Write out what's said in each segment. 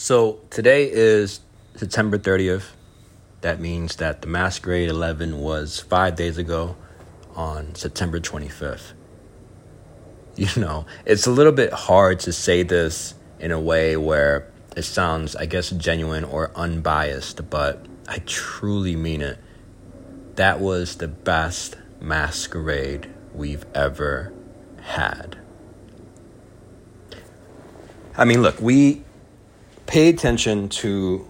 So today is September 30th. That means that the Masquerade 11 was five days ago on September 25th. You know, it's a little bit hard to say this in a way where it sounds, I guess, genuine or unbiased, but I truly mean it. That was the best masquerade we've ever had. I mean, look, we pay attention to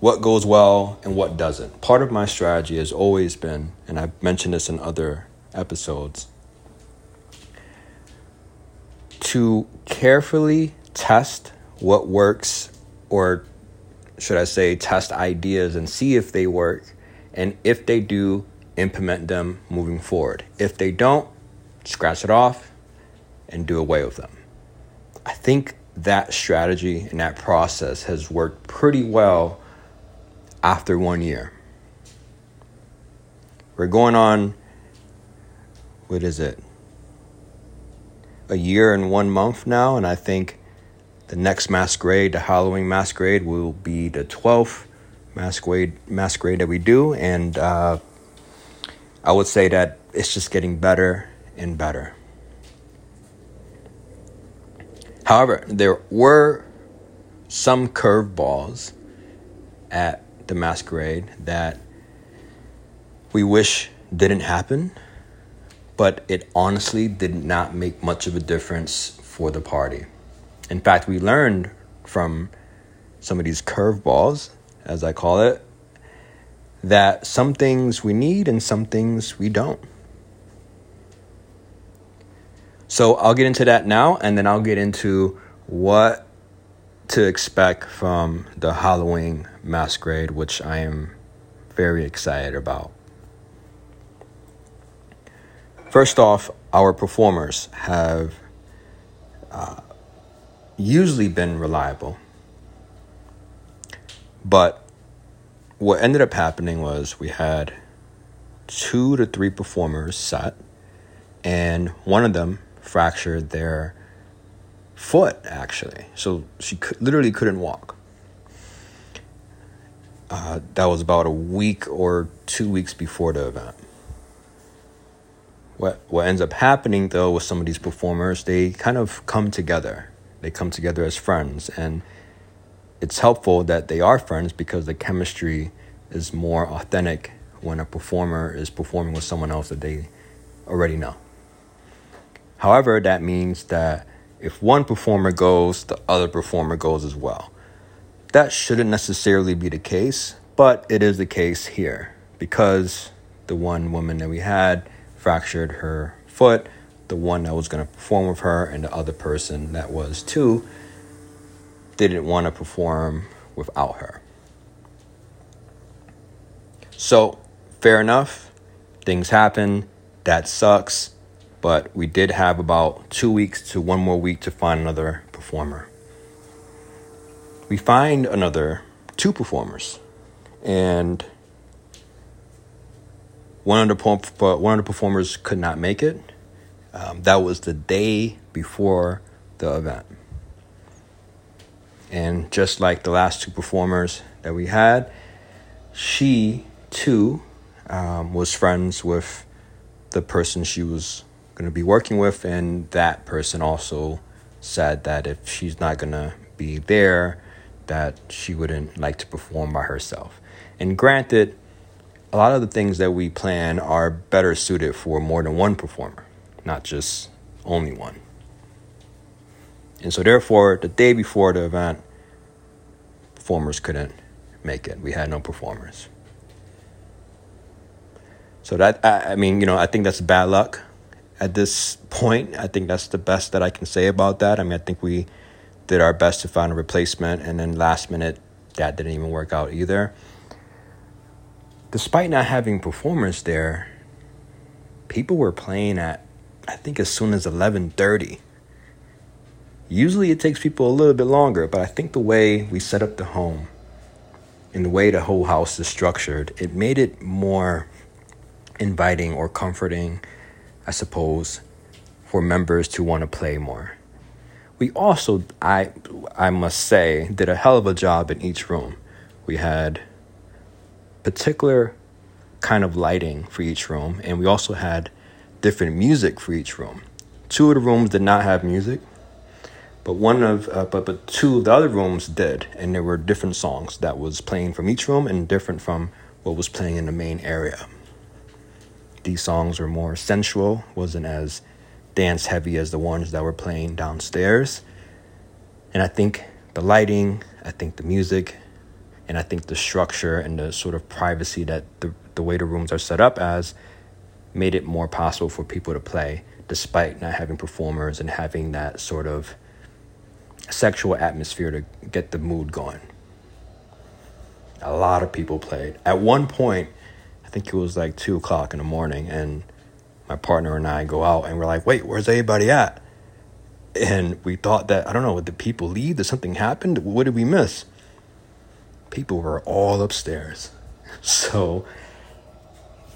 what goes well and what doesn't. Part of my strategy has always been, and I've mentioned this in other episodes, to carefully test what works, or should I say, test ideas and see if they work. And if they do, implement them moving forward. If they don't, scratch it off and do away with them. I think that strategy and that process has worked pretty well after one year. We're going on, what is it? A year and one month now, and I think the next masquerade, the Halloween masquerade, will be the 12th masquerade, masquerade that we do, and uh, I would say that it's just getting better and better. However, there were some curveballs at the masquerade that we wish didn't happen, but it honestly did not make much of a difference for the party. In fact, we learned from some of these curveballs, as I call it, that some things we need and some things we don't. So I'll get into that now, and then I'll get into what to expect from the Halloween masquerade, which I am very excited about. First off, our performers have uh, usually been reliable, but what ended up happening was we had two to three performers set, and one of them fractured their foot actually. So she could, literally couldn't walk. Uh, that was about a week or two weeks before the event. What what ends up happening though with some of these performers they kind of come together. They come together as friends and it's helpful that they are friends because the chemistry is more authentic when a performer is performing with someone else that they already know However, that means that if one performer goes, the other performer goes as well. That shouldn't necessarily be the case, but it is the case here because the one woman that we had fractured her foot, the one that was going to perform with her, and the other person that was too didn't want to perform without her. So, fair enough, things happen, that sucks but we did have about two weeks to one more week to find another performer. We find another two performers, and one of the one of the performers could not make it. Um, that was the day before the event, and just like the last two performers that we had, she too um, was friends with the person she was going to be working with, and that person also said that if she's not going to be there, that she wouldn't like to perform by herself. And granted, a lot of the things that we plan are better suited for more than one performer, not just only one. And so, therefore, the day before the event, performers couldn't make it. We had no performers. So that I, I mean, you know, I think that's bad luck at this point. I think that's the best that I can say about that. I mean, I think we did our best to find a replacement, and then last minute, that didn't even work out either. Despite not having performers there, people were playing at I think as soon as 11:30. Usually it takes people a little bit longer, but I think the way we set up the home and the way the whole house is structured, it made it more inviting or comforting I suppose, for members to want to play more. we also, I, I must say, did a hell of a job in each room. We had particular kind of lighting for each room, and we also had different music for each room. Two of the rooms did not have music, but one of uh, but but two of the other rooms did, and there were different songs that was playing from each room and different from what was playing in the main area. These songs were more sensual, wasn't as dance heavy as the ones that were playing downstairs. And I think the lighting, I think the music, and I think the structure and the sort of privacy that the, the way the rooms are set up as made it more possible for people to play despite not having performers and having that sort of sexual atmosphere to get the mood going. A lot of people played. At one point, think it was like two o'clock in the morning, and my partner and I go out and we're like, wait, where's everybody at? And we thought that, I don't know, did people leave? Did something happen? What did we miss? People were all upstairs. So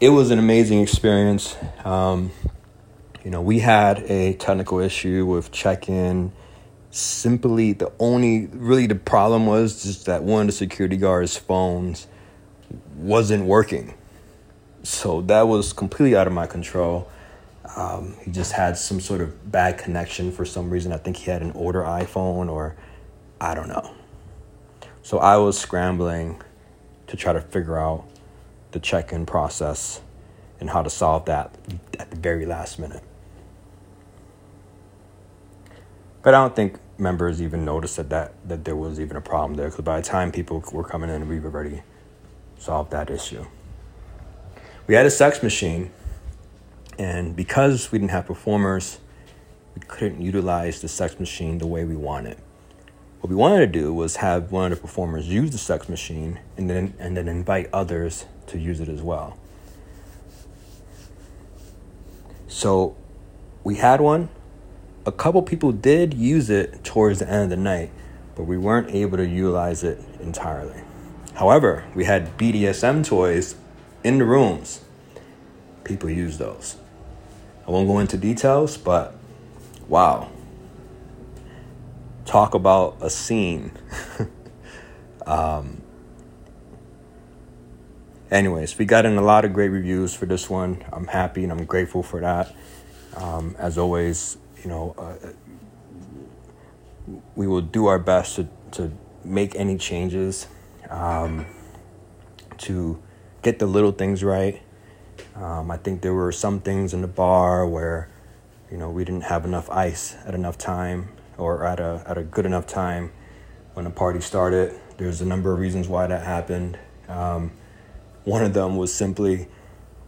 it was an amazing experience. Um, you know, we had a technical issue with check in. Simply, the only, really, the problem was just that one of the security guards' phones wasn't working so that was completely out of my control. Um, he just had some sort of bad connection for some reason. I think he had an older iPhone or I don't know. So I was scrambling to try to figure out the check in process and how to solve that at the very last minute. But I don't think members even noticed that, that, that there was even a problem there because by the time people were coming in, we've already solved that issue we had a sex machine, and because we didn't have performers, we couldn't utilize the sex machine the way we wanted. What we wanted to do was have one of the performers use the sex machine and then and then invite others to use it as well. So we had one. A couple people did use it towards the end of the night, but we weren't able to utilize it entirely. However, we had BDSM toys in the rooms. People use those. I won't go into details, but wow. Talk about a scene. um, anyways, we got in a lot of great reviews for this one. I'm happy and I'm grateful for that. Um, as always, you know, uh, we will do our best to, to make any changes um, to get the little things right. Um, I think there were some things in the bar where, you know, we didn't have enough ice at enough time or at a at a good enough time when the party started. There's a number of reasons why that happened. Um, one of them was simply,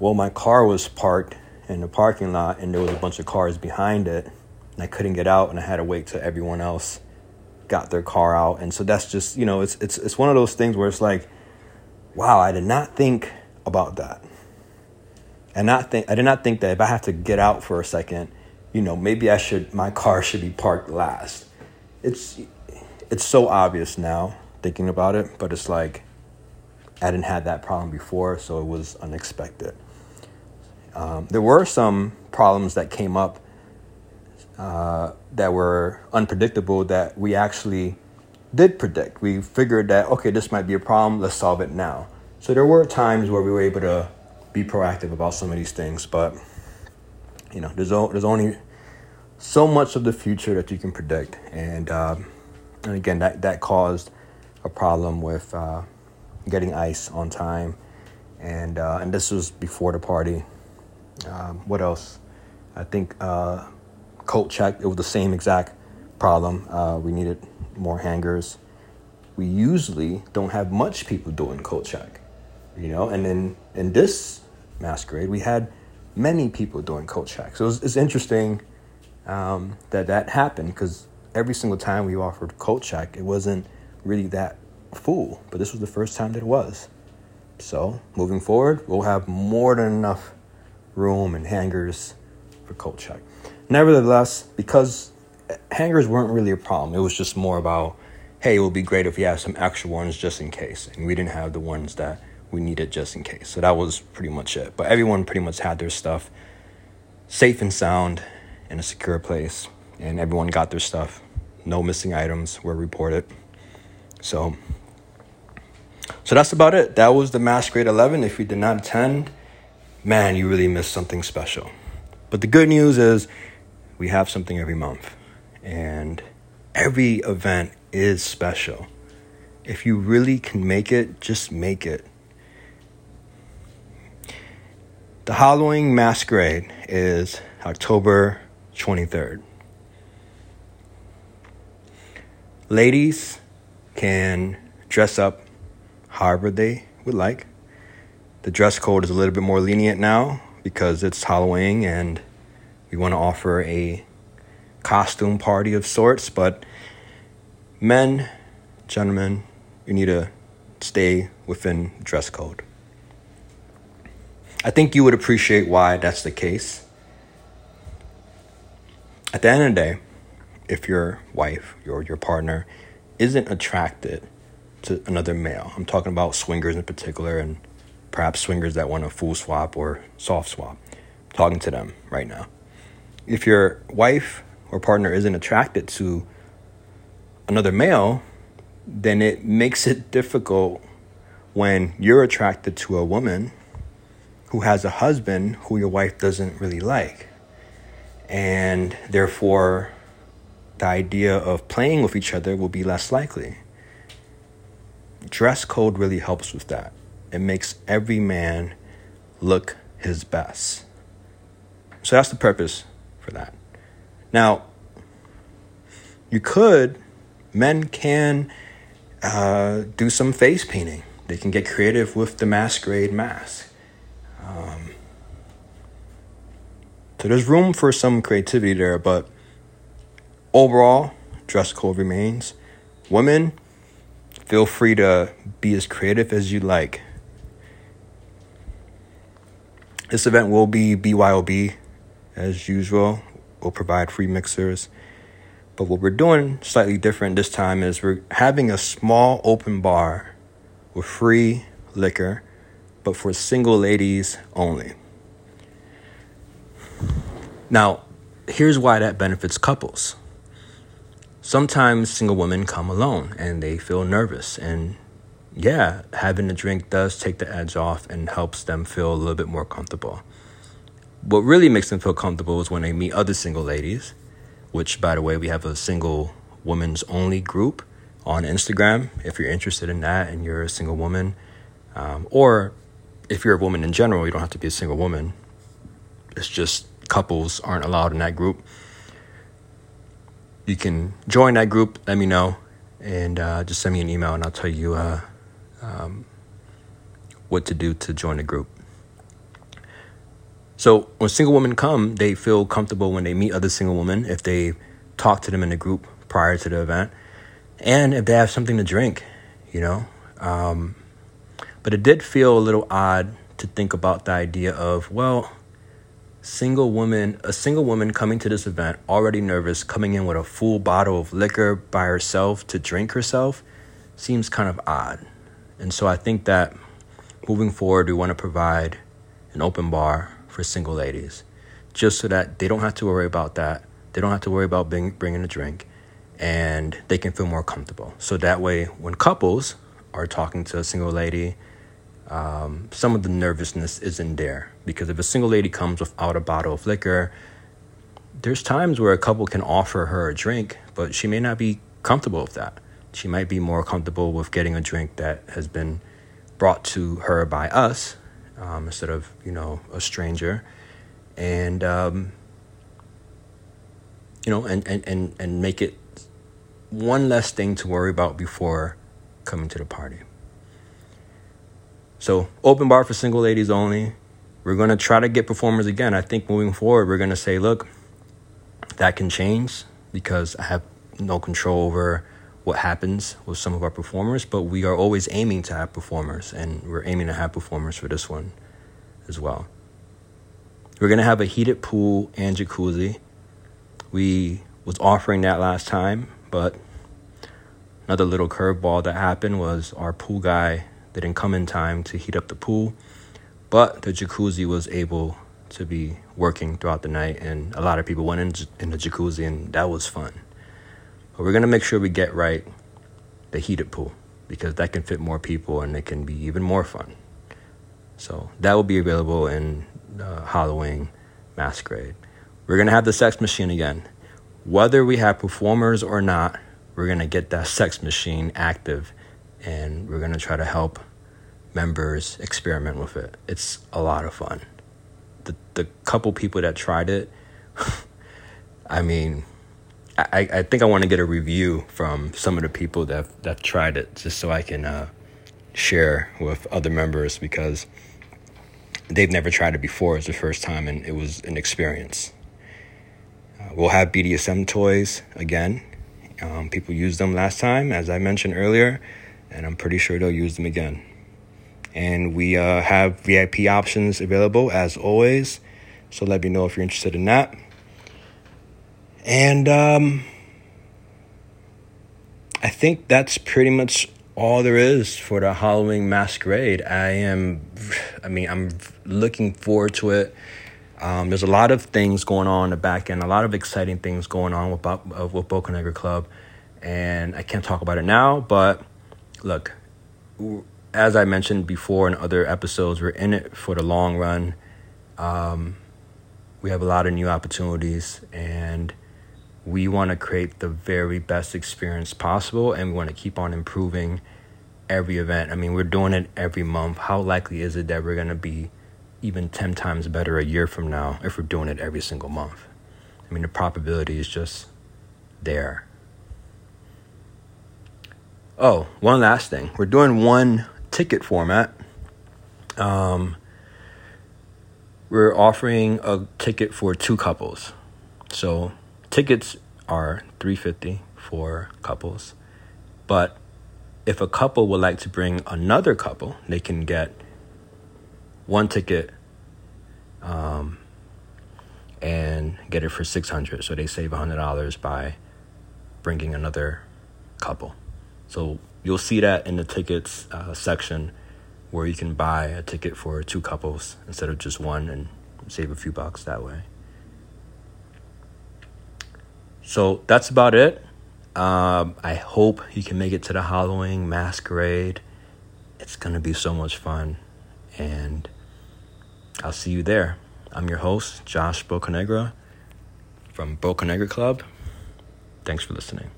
well, my car was parked in the parking lot and there was a bunch of cars behind it, and I couldn't get out, and I had to wait till everyone else got their car out. And so that's just, you know, it's it's it's one of those things where it's like wow, I did not think about that. And not think I did not think that if I have to get out for a second, you know, maybe I should my car should be parked last. It's it's so obvious now thinking about it, but it's like I didn't have that problem before, so it was unexpected. Um, there were some problems that came up uh, that were unpredictable that we actually did predict. We figured that, okay, this might be a problem, let's solve it now. So there were times where we were able to be proactive about some of these things, but you know, there's, o- there's only so much of the future that you can predict. And, uh, and again, that, that caused a problem with uh, getting ice on time. And, uh, and this was before the party. Um, what else? I think uh, coat check, it was the same exact problem. Uh, we needed more hangers. We usually don't have much people doing coat check, you know. And then in this masquerade, we had many people doing coat check. So it's, it's interesting um, that that happened because every single time we offered coat check, it wasn't really that full. But this was the first time that it was. So moving forward, we'll have more than enough room and hangers for coat check. Nevertheless, because hangers weren't really a problem. It was just more about, hey, it would be great if we had some extra ones just in case. And we didn't have the ones that we needed just in case. So that was pretty much it. But everyone pretty much had their stuff safe and sound in a secure place. And everyone got their stuff No missing items were reported. So, so that's about it. That was the Masquerade 11. If you did not attend, man, you really missed something special. But the good news is we have something every month, and every event is special. If you really can make it, just make it. The Halloween Masquerade is October 23rd. Ladies can dress up however they would like. The dress code is a little bit more lenient now because it's Halloween and we want to offer a costume party of sorts, but men, gentlemen, you need to stay within dress code. I think you would appreciate why that's the case. At the end of the day, if your wife or your partner isn't attracted to another male, I'm talking about swingers in particular, and perhaps swingers that want a full swap or soft swap, I'm talking to them right now. If your wife or partner isn't attracted to another male, then it makes it difficult when you're attracted to a woman who has a husband who your wife doesn't really like. And therefore, the idea of playing with each other will be less likely. Dress code really helps with that. It makes every man look his best. So that's the purpose for that. Now, you could, men can uh, do some face painting. They can get creative with the masquerade mask. Um, so there's room for some creativity there, but overall, dress code remains. Women, feel free to be as creative as you like. This event will be BYOB as usual. We'll provide free mixers. But what we're doing slightly different this time is we're having a small open bar with free liquor, but for single ladies only. Now, here's why that benefits couples. Sometimes single women come alone and they feel nervous. And yeah, having a drink does take the edge off and helps them feel a little bit more comfortable. What really makes them feel comfortable is when they meet other single ladies which, by the way, we have a single women's only group on Instagram. If you're interested in that and you're a single woman, um, or if you're a woman in general, you don't have to be a single woman. It's just couples aren't allowed in that group. You can join that group. Let me know, and uh, just send me an email, and I'll tell you uh, um, what to do to join the group. So when single women come, they feel comfortable when they meet other single women if they talk to them in the group prior to the event, and if they have something to drink, you know. Um, but it did feel a little odd to think about the idea of well, single woman, a single woman coming to this event already nervous, coming in with a full bottle of liquor by herself to drink herself, seems kind of odd. And so I think that moving forward, we want to provide an open bar for single ladies, just so that they don't have to worry about that. They don't have to worry about bring, bringing a drink, and they can feel more comfortable. So that way, when couples are talking to a single lady, um, some of the nervousness isn't there because if a single lady comes without a bottle of liquor, there's times where a couple can offer her a drink, but she may not be comfortable with that. She might be more comfortable with getting a drink that has been brought to her by us um, instead of you know a stranger, and um, you know and, and, and, and make it one less thing to worry about before coming to the party. So open bar for single ladies only. We're gonna try to get performers again. I think moving forward, we're gonna say, look, that can change because I have no control over what happens with some of our performers, but we are always aiming to have performers, and we're aiming to have performers for this one as well. We're gonna have a heated pool and jacuzzi. We was offering that last time, but another little curveball that happened was our pool guy didn't come in time to heat up the pool, but the jacuzzi was able to be working throughout the night, and a lot of people went in, in the jacuzzi, and that was fun. But we're going to make sure we get right the heated pool because that can fit more people and it can be even more fun. So that will be available in uh, Halloween Masquerade. We're going to have the sex machine again. Whether we have performers or not, we're going to get that sex machine active and we're going to try to help members experiment with it. It's a lot of fun. The, the couple people that tried it, I mean, I, I think I want to get a review from some of the people that that tried it, just so I can uh, share with other members because they've never tried it before. It's the first time, and it was an experience. Uh, we'll have BDSM toys again. Um, people used them last time, as I mentioned earlier, and I'm pretty sure they'll use them again. And we uh, have VIP options available as always, so let me know if you're interested in that. And um, I think that's pretty much all there is for the Halloween masquerade. I am, I mean, I'm looking forward to it. Um, there's a lot of things going on in the back end, a lot of exciting things going on with uh, with Bocanegra Club, and I can't talk about it now. But look, as I mentioned before in other episodes, we're in it for the long run. Um, we have a lot of new opportunities, and we want to create the very best experience possible and we want to keep on improving every event. I mean, we're doing it every month. How likely is it that we're going to be even 10 times better a year from now if we're doing it every single month? I mean, the probability is just there. Oh, one last thing. We're doing one ticket format. Um, we're offering a ticket for two couples. So tickets are 350 for couples but if a couple would like to bring another couple they can get one ticket um, and get it for 600 so they save $100 by bringing another couple. So you'll see that in the tickets uh, section where you can buy a ticket for two couples instead of just one and save a few bucks that way so that's about it. Um, I hope you can make it to the Halloween masquerade. It's going to be so much fun. And I'll see you there. I'm your host, Josh Bocanegra from Bocanegra Club. Thanks for listening.